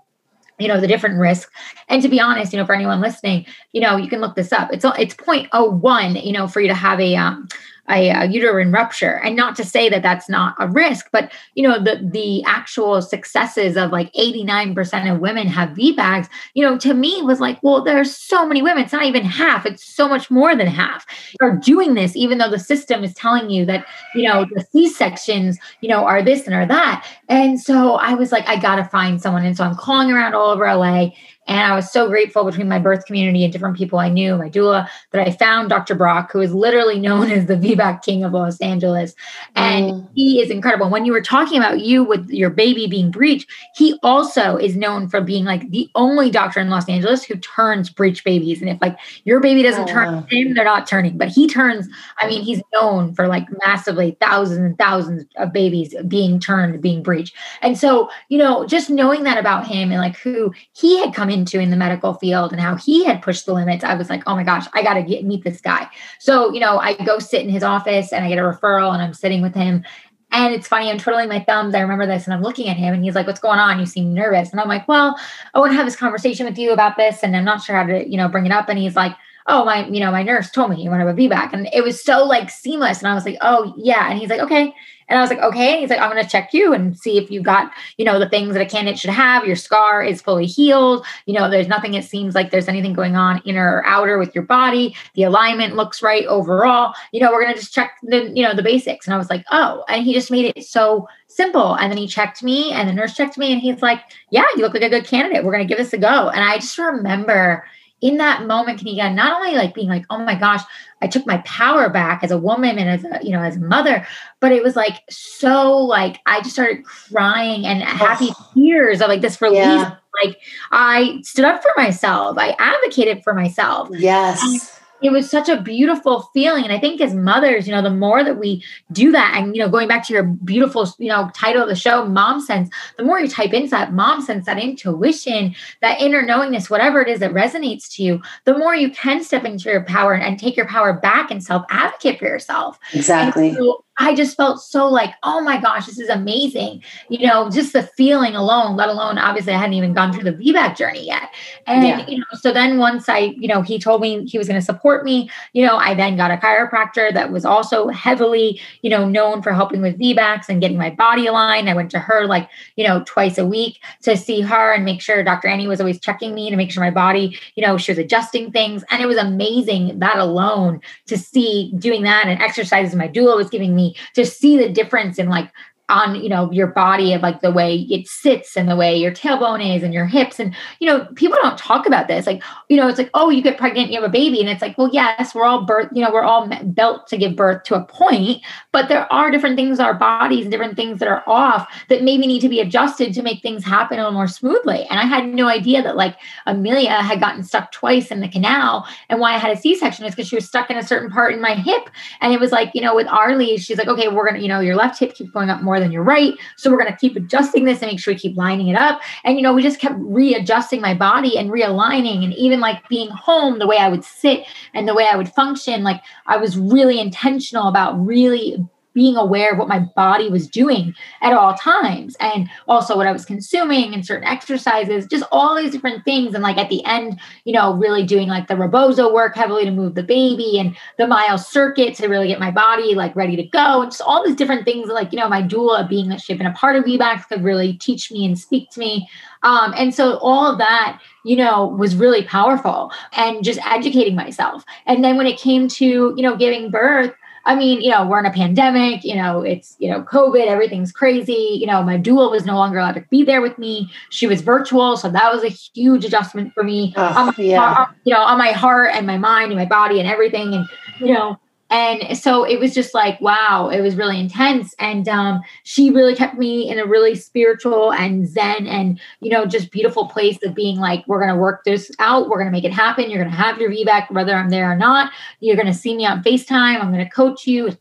you know the different risks and to be honest you know for anyone listening you know you can look this up. It's it's 0.01 you know for you to have a um a, a, uterine rupture. And not to say that that's not a risk but you know the the actual successes of like 89% of women have vbacs you know to me was like well there's so many women. It's not even half. It's so much more than half. Are doing this even though the system is telling you that you know the c-sections you know are this and are that. And so i was like i gotta find someone. And so i'm calling around all over la and I was so grateful between my birth community and different people I knew, my doula, that I found Dr. Brock, who is literally known as the VBAC king of Los Angeles. And mm. he is incredible. When you were talking about you with your baby being breech, he also is known for being like the only doctor in Los Angeles who turns breech babies. And if like your baby doesn't oh, turn wow. him, they're not turning. But he turns, I mean, he's known for like massively thousands and thousands of babies being turned, being breech. And so, you know, just knowing that about him and like who he had come in into in the medical field and how he had pushed the limits, I was like, oh my gosh, I got to get meet this guy. So, you know, I go sit in his office and I get a referral and I'm sitting with him. And it's funny, I'm twiddling my thumbs. I remember this and I'm looking at him and he's like, What's going on? You seem nervous. And I'm like, Well, I want to have this conversation with you about this. And I'm not sure how to, you know, bring it up. And he's like, Oh, my, you know, my nurse told me you want to VBAC. And it was so like seamless. And I was like, Oh, yeah. And he's like, Okay. And I was like, okay. And he's like, I'm going to check you and see if you got, you know, the things that a candidate should have. Your scar is fully healed. You know, there's nothing, it seems like there's anything going on inner or outer with your body. The alignment looks right overall. You know, we're going to just check the, you know, the basics. And I was like, oh, and he just made it so simple. And then he checked me and the nurse checked me and he's like, yeah, you look like a good candidate. We're going to give this a go. And I just remember in that moment, can you get not only like being like, oh my gosh, I took my power back as a woman and as a, you know, as a mother, but it was like so like I just started crying and happy tears of like this release. Yeah. Like I stood up for myself. I advocated for myself. Yes. And it was such a beautiful feeling. And i think as mothers you know the more that we do that and you know going back to your beautiful you know title of the show mom sense the more you type into that mom sense that intuition that inner knowingness whatever it is that resonates to you the more you can step into your power and, and take your power back and self advocate for yourself. Exactly. so I just felt so like, oh my gosh, this is amazing. You know, just the feeling alone, let alone obviously I hadn't even gone through the VBAC journey yet. And, yeah. you know, so then once I, you know, he told me he was going to support me, you know, I then got a chiropractor that was also heavily, you know, known for helping with VBACs and getting my body aligned. I went to her like, you know, twice a week to see her and make sure Dr. Annie was always checking me to make sure my body, you know, she was adjusting things. And it was amazing that alone to see doing that and exercises my doula was giving me to see the difference in like on you know your body of like the way it sits and the way your tailbone is and your hips. And you know people don't talk about this. Like you know it's like oh you get pregnant you have a baby. And it's like well yes we're all birth you know we're all built to give birth to a point but there are different things our bodies and different things that are off that maybe need to be adjusted to make things happen a little more smoothly. And i had no idea that like amelia had gotten stuck twice in the canal. And why i had a c-section is because she was stuck in a certain part in my hip. And it was like you know with arlie she's like okay we're gonna you know your left hip keeps going up more than you're right. So we're going to keep adjusting this and make sure we keep lining it up. And, you know, we just kept readjusting my body and realigning and even like being home, the way I would sit and the way I would function. Like I was really intentional about really being aware of what my body was doing at all times and also what I was consuming and certain exercises, just all these different things. And like at the end, you know, really doing like the Rebozo work heavily to move the baby and the mile circuit to really get my body like ready to go. And just all these different things like, you know, my doula being that she'd been a part of VBACs could really teach me and speak to me. Um, and so all of that, you know, was really powerful and just educating myself. And then when it came to, you know, giving birth, I mean, you know, we're in a pandemic, you know, it's, you know, COVID, everything's crazy. You know, my doula was no longer allowed to be there with me. She was virtual. So that was a huge adjustment for me. Oh, on my, yeah. you know, on my heart and my mind and my body and everything. And, you know, and so it was just like wow it was really intense. And um, she really kept me in a really spiritual and zen and you know just beautiful place of being like we're going to work this out. We're going to make it happen. You're going to have your VBAC whether i'm there or not. You're going to see me on facetime. I'm going to coach you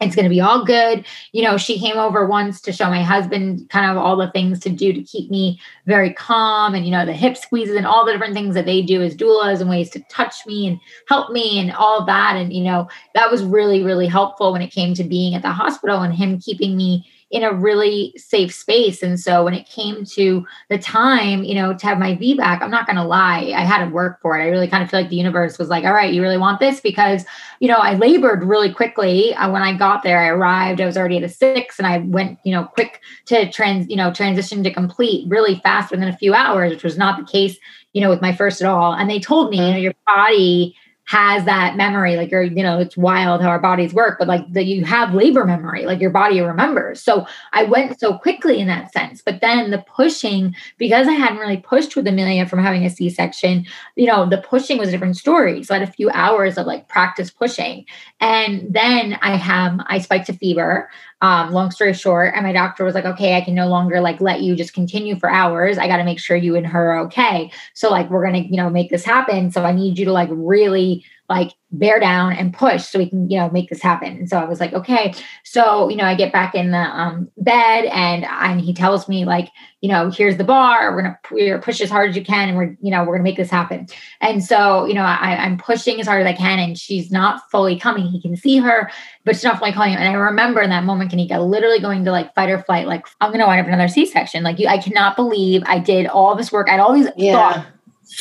it's going to be all good. You know, she came over once to show my husband kind of all the things to do to keep me very calm and, you know, the hip squeezes and all the different things that they do as doulas and ways to touch me and help me and all that. And, you know, that was really, really helpful when it came to being at the hospital and him keeping me in a really safe space. And so when it came to the time, you know, to have my VBAC, I'm not going to lie, I had to work for it. I really kind of feel like the universe was like, all right, you really want this? Because, you know, I labored really quickly. Uh, when I got there, I arrived, I was already at a six and I went, you know, quick to trans, you know, transition to complete really fast within a few hours, which was not the case, you know, with my first at all. And they told me, you know, your body has that memory like you're you know it's wild how our bodies work but like that you have labor memory like your body remembers. So i went so quickly in that sense but then the pushing because i hadn't really pushed with amelia from having a c-section you know the pushing was a different story. So i had a few hours of like practice pushing. And then i have i spiked a fever um, long story short, and my doctor was like, okay, I can no longer like let you just continue for hours. I got to make sure you and her are okay. So like we're gonna, you know, make this happen. So I need you to like really like bear down and push so we can you know make this happen. And so i was like okay. So you know i get back in the um, bed and and he tells me like you know here's the bar. We're gonna we're push as hard as you can and we're you know we're gonna make this happen. And so you know I, i'm pushing as hard as i can and she's not fully coming. He can see her but she's not fully calling him. And i remember in that moment kanika literally going to like fight or flight like i'm gonna wind up another c-section. Like you i cannot believe i did all this work. I had all these yeah. thoughts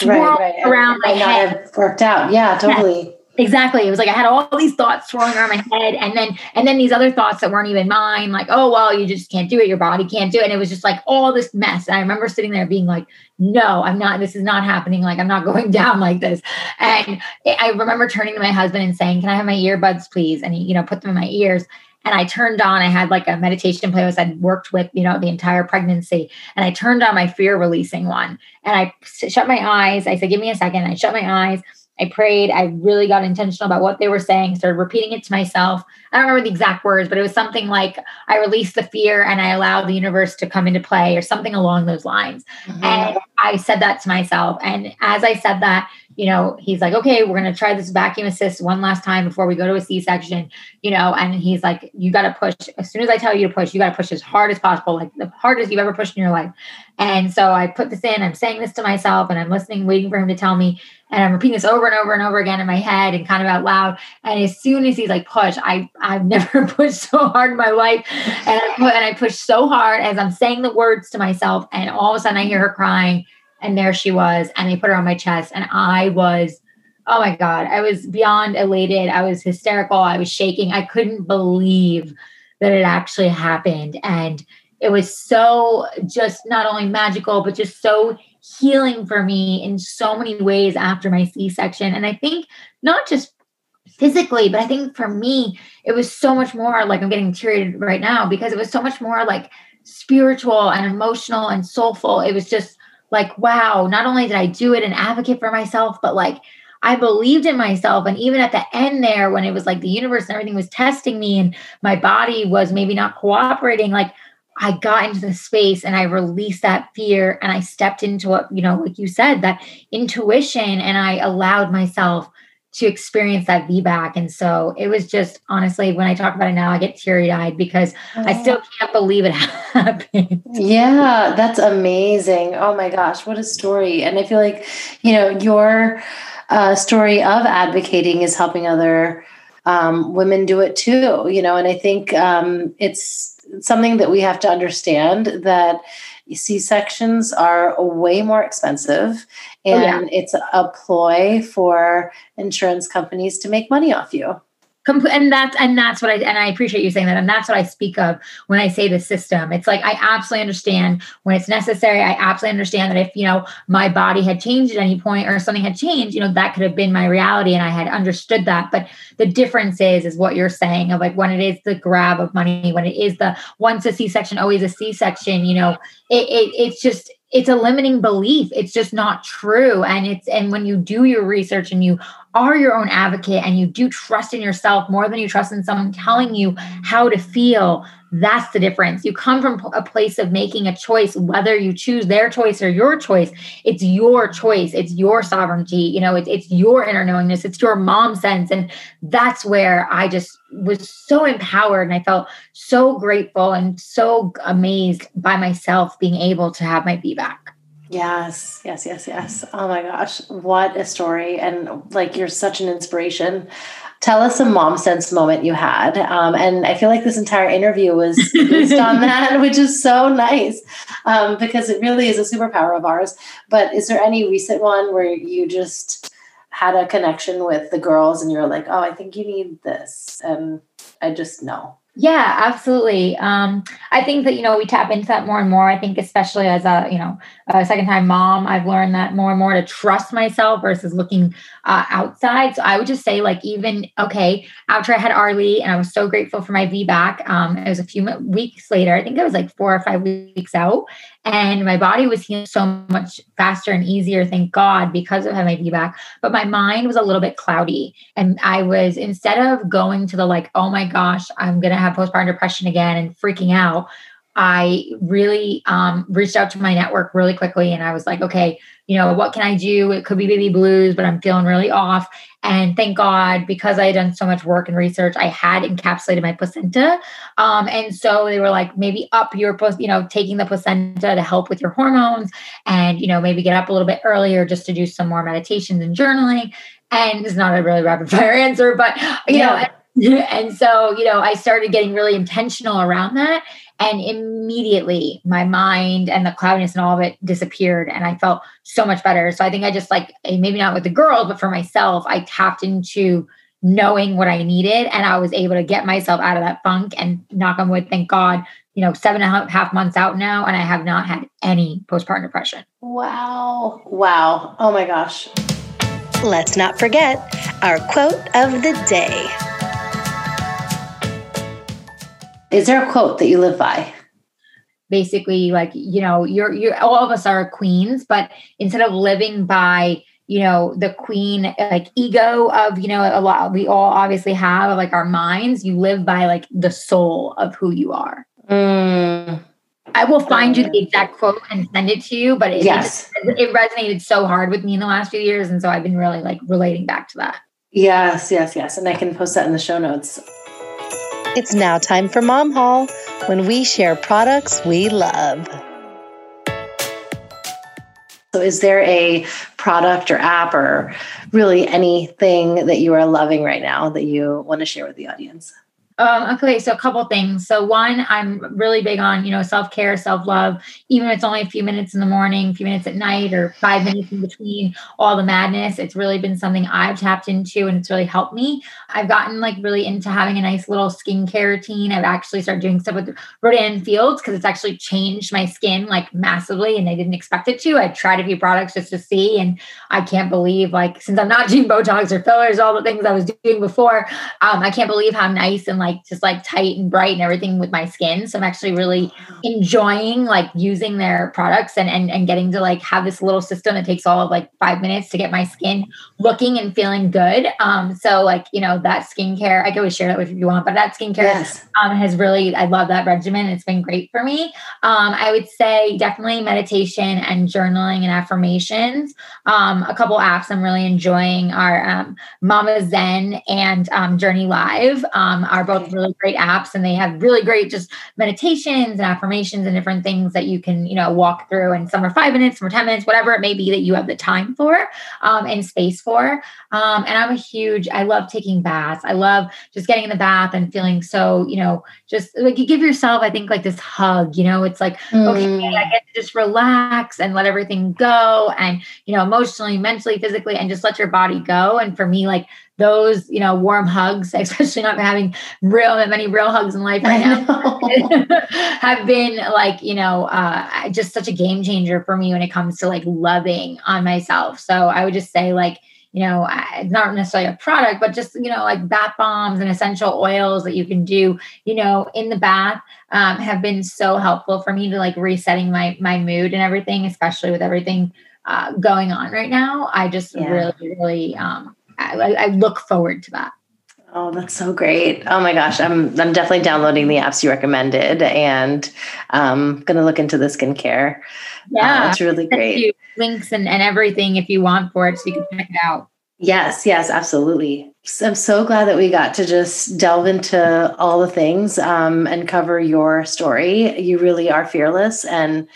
right, right. around my head. worked out. Yeah, totally. Exactly. It was like I had all these thoughts swirling around my head, and then and then these other thoughts that weren't even mine, like, oh well, you just can't do it, your body can't do it. And it was just like all this mess. And I remember sitting there being like, no, I'm not, this is not happening. Like I'm not going down like this. And I remember turning to my husband and saying, Can I have my earbuds, please? And he, you know, put them in my ears. And I turned on, I had like a meditation playlist I'd worked with, you know, the entire pregnancy. And I turned on my fear releasing one. And I shut my eyes. I said, Give me a second. I shut my eyes I prayed. I really got intentional about what they were saying, started repeating it to myself. I don't remember the exact words, but it was something like I released the fear and I allowed the universe to come into play or something along those lines. Mm-hmm. And I said that to myself. And as I said that, you know, he's like, okay, we're going to try this vacuum assist one last time before we go to a C section, you know, and he's like, you got to push. As soon as I tell you to push, you got to push as hard as possible, like the hardest you've ever pushed in your life. And so I put this in, I'm saying this to myself and I'm listening, waiting for him to tell me. And I'm repeating this over and over and over again in my head and kind of out loud. And as soon as he's like, push, I, I've never pushed so hard in my life. And I put, and I pushed so hard as I'm saying the words to myself. And all of a sudden I hear her crying and there she was. And they put her on my chest. And I was, oh my God, I was beyond elated. I was hysterical. I was shaking. I couldn't believe that it actually happened. And it was so just not only magical, but just so healing for me in so many ways after my C section. And I think not just physically, but I think for me, it was so much more like I'm getting teary right now because it was so much more like spiritual and emotional and soulful. It was just like, wow, not only did I do it and advocate for myself, but like I believed in myself. And even at the end there, when it was like the universe and everything was testing me and my body was maybe not cooperating, like I got into the space and I released that fear and I stepped into what, you know, like you said, that intuition and I allowed myself to experience that VBAC. And so it was just honestly, when I talk about it now, I get teary eyed because oh. I still can't believe it happened. Yeah, that's amazing. Oh my gosh, what a story. And I feel like, you know, your uh, story of advocating is helping other um, women do it too, you know, and I think um, it's, something that we have to understand that C sections are way more expensive, and oh, yeah. it's a ploy for insurance companies to make money off you and that's and that's what I and I appreciate you saying that and that's what I speak of when I say the system. It's like I absolutely understand when it's necessary. I absolutely understand that if you know my body had changed at any point or something had changed, you know that could have been my reality and I had understood that. But the difference is is what you're saying of like when it is the grab of money, when it is the once a C-section, always a C-section. You know, it, it it's just it's a limiting belief. It's just not true. And it's and when you do your research and you are your own advocate and you do trust in yourself more than you trust in someone telling you how to feel that's the difference. You come from a place of making a choice whether you choose their choice or your choice it's your choice. It's your sovereignty. You know it's, it's your inner knowingness. It's your mom sense. And that's where i just was so empowered and i felt so grateful and so amazed by myself being able to have my VBAC Yes, yes, yes, yes. Oh my gosh, what a story. And like you're such an inspiration. tell us a mom sense moment you had. Um, and I feel like this entire interview was based on that, which is so nice um, because it really is a superpower of ours. But is there any recent one where you just had a connection with the girls and you're like, oh, I think you need this? And I just know. Yeah, absolutely. Um, I think that you know we tap into that more and more. I think especially as a you know a second time mom, I've learned that more and more to trust myself versus looking uh, outside. So I would just say like even okay after I had Arlie and I was so grateful for my VBAC. Um, it was a few weeks later. I think it was like four or five weeks out, and my body was healing so much faster and easier thank god because of having my VBAC but my mind was a little bit cloudy and i was instead of going to the like oh my gosh i'm gonna have postpartum depression again and freaking out i really um, reached out to my network really quickly and i was like okay you know what can i do it could be baby blues but i'm feeling really off and thank God, because I had done so much work and research, I had encapsulated my placenta. Um, and so they were like, maybe up your, post, you know, taking the placenta to help with your hormones and, you know, maybe get up a little bit earlier just to do some more meditations and journaling. And it's not a really rapid fire answer, but, you yeah. know, and so, you know, I started getting really intentional around that. And immediately my mind and the cloudiness and all of it disappeared. And I felt so much better. So I think I just like, eh, maybe not with the girls, but for myself, I tapped into knowing what I needed. And I was able to get myself out of that funk and knock on wood, thank God, you know, seven and a half months out now. And I have not had any postpartum depression. Wow. Wow. Oh my gosh. Let's not forget our quote of the day. Is there a quote that you live by? Basically, like, you know, you're you're all of us are queens, but instead of living by you know the queen like ego of you know a lot we all obviously have like our minds you live by like the soul of who you are mm. i will find you the exact quote and send it to you but it, yes. it, it resonated so hard with me in the last few years and so i've been really like relating back to that yes yes yes and i can post that in the show notes it's now time for Mom Haul when we share products we love. So, is there a product or app or really anything that you are loving right now that you want to share with the audience? Um, okay, so a couple things. So one, I'm really big on you know self care, self love. Even if it's only a few minutes in the morning, a few minutes at night, or five minutes in between all the madness, it's really been something I've tapped into, and it's really helped me. I've gotten like really into having a nice little skincare routine. I've actually started doing stuff with Rodan Fields because it's actually changed my skin like massively, and I didn't expect it to. I tried a few products just to see, and I can't believe like since I'm not doing Botox or fillers, all the things I was doing before, um, I can't believe how nice and like like just like tight and bright and everything with my skin. So I'm actually really enjoying like using their products and and, and getting to like have this little system that takes all of like five minutes to get my skin looking and feeling good. Um, so like, you know, that skincare, I can always share that with you if you want, but that skincare yes. um, has really, I love that regimen. It's been great for me. Um, I would say definitely meditation and journaling and affirmations. Um, a couple apps I'm really enjoying are um, Mama Zen and um, Journey Live um, are both really great apps and they have really great just meditations and affirmations and different things that you can, you know, walk through. And some are five minutes, some are 10 minutes, whatever it may be that you have the time for um, and space for. Um, and I'm a huge, I love taking baths. I love just getting in the bath and feeling so, you know, just like you give yourself, I think, like this hug, you know, it's like, mm. okay, I get to just relax and let everything go and, you know, emotionally, mentally, physically, and just let your body go. And for me, like those, you know, warm hugs, especially not having real many real hugs in life right now, have been like, you know, uh, just such a game changer for me when it comes to like loving on myself. So I would just say, like, you know, it's not necessarily a product, but just, you know, like bath bombs and essential oils that you can do, you know, in the bath um, have been so helpful for me to like resetting my my mood and everything, especially with everything uh, going on right now. I just yeah. really, really um, I, I look forward to that. Oh, that's so great. Oh my gosh. I'm I'm definitely downloading the apps you recommended and um gonna look into the skincare. Uh, yeah. Uh, it's really great. Links and, and everything if you want for it so you can check it out. Yes, yes, absolutely. I'm so glad that we got to just delve into all the things um, and cover your story. You really are fearless, and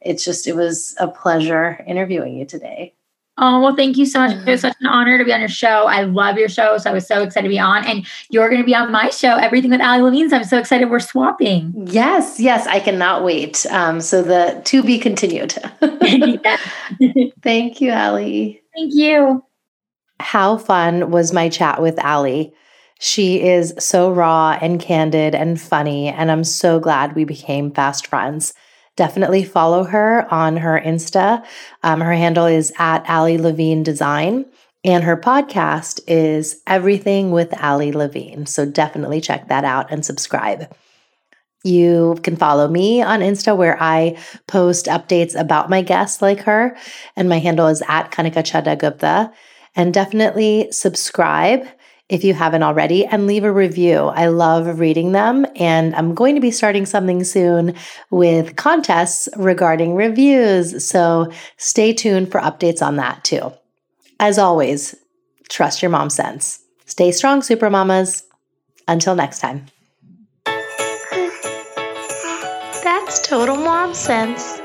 it's just it was a pleasure interviewing you today. Oh, well, thank you so much. It was such an honor to be on your show. I love your show. So I was so excited to be on. And you're going to be on my show, Everything with Ali Levine. So I'm so excited we're swapping. Yes, yes, I cannot wait. Um, so the to be continued. Thank you, Ali. Thank you. How fun was my chat with Ali? She is so raw and candid and funny, and I'm so glad we became fast friends. Definitely follow her on her Insta. Um, her handle is at Ali Levine Design, and her podcast is Everything with Ali Levine. So definitely check that out and subscribe. You can follow me on Insta where I post updates about my guests like her, and my handle is at Kanika Chadha Gupta. And definitely subscribe if you haven't already and leave a review. I love reading them. And I'm going to be starting something soon with contests regarding reviews. So stay tuned for updates on that too. As always, trust your mom sense. Stay strong, super mamas. Until next time. That's total mom sense.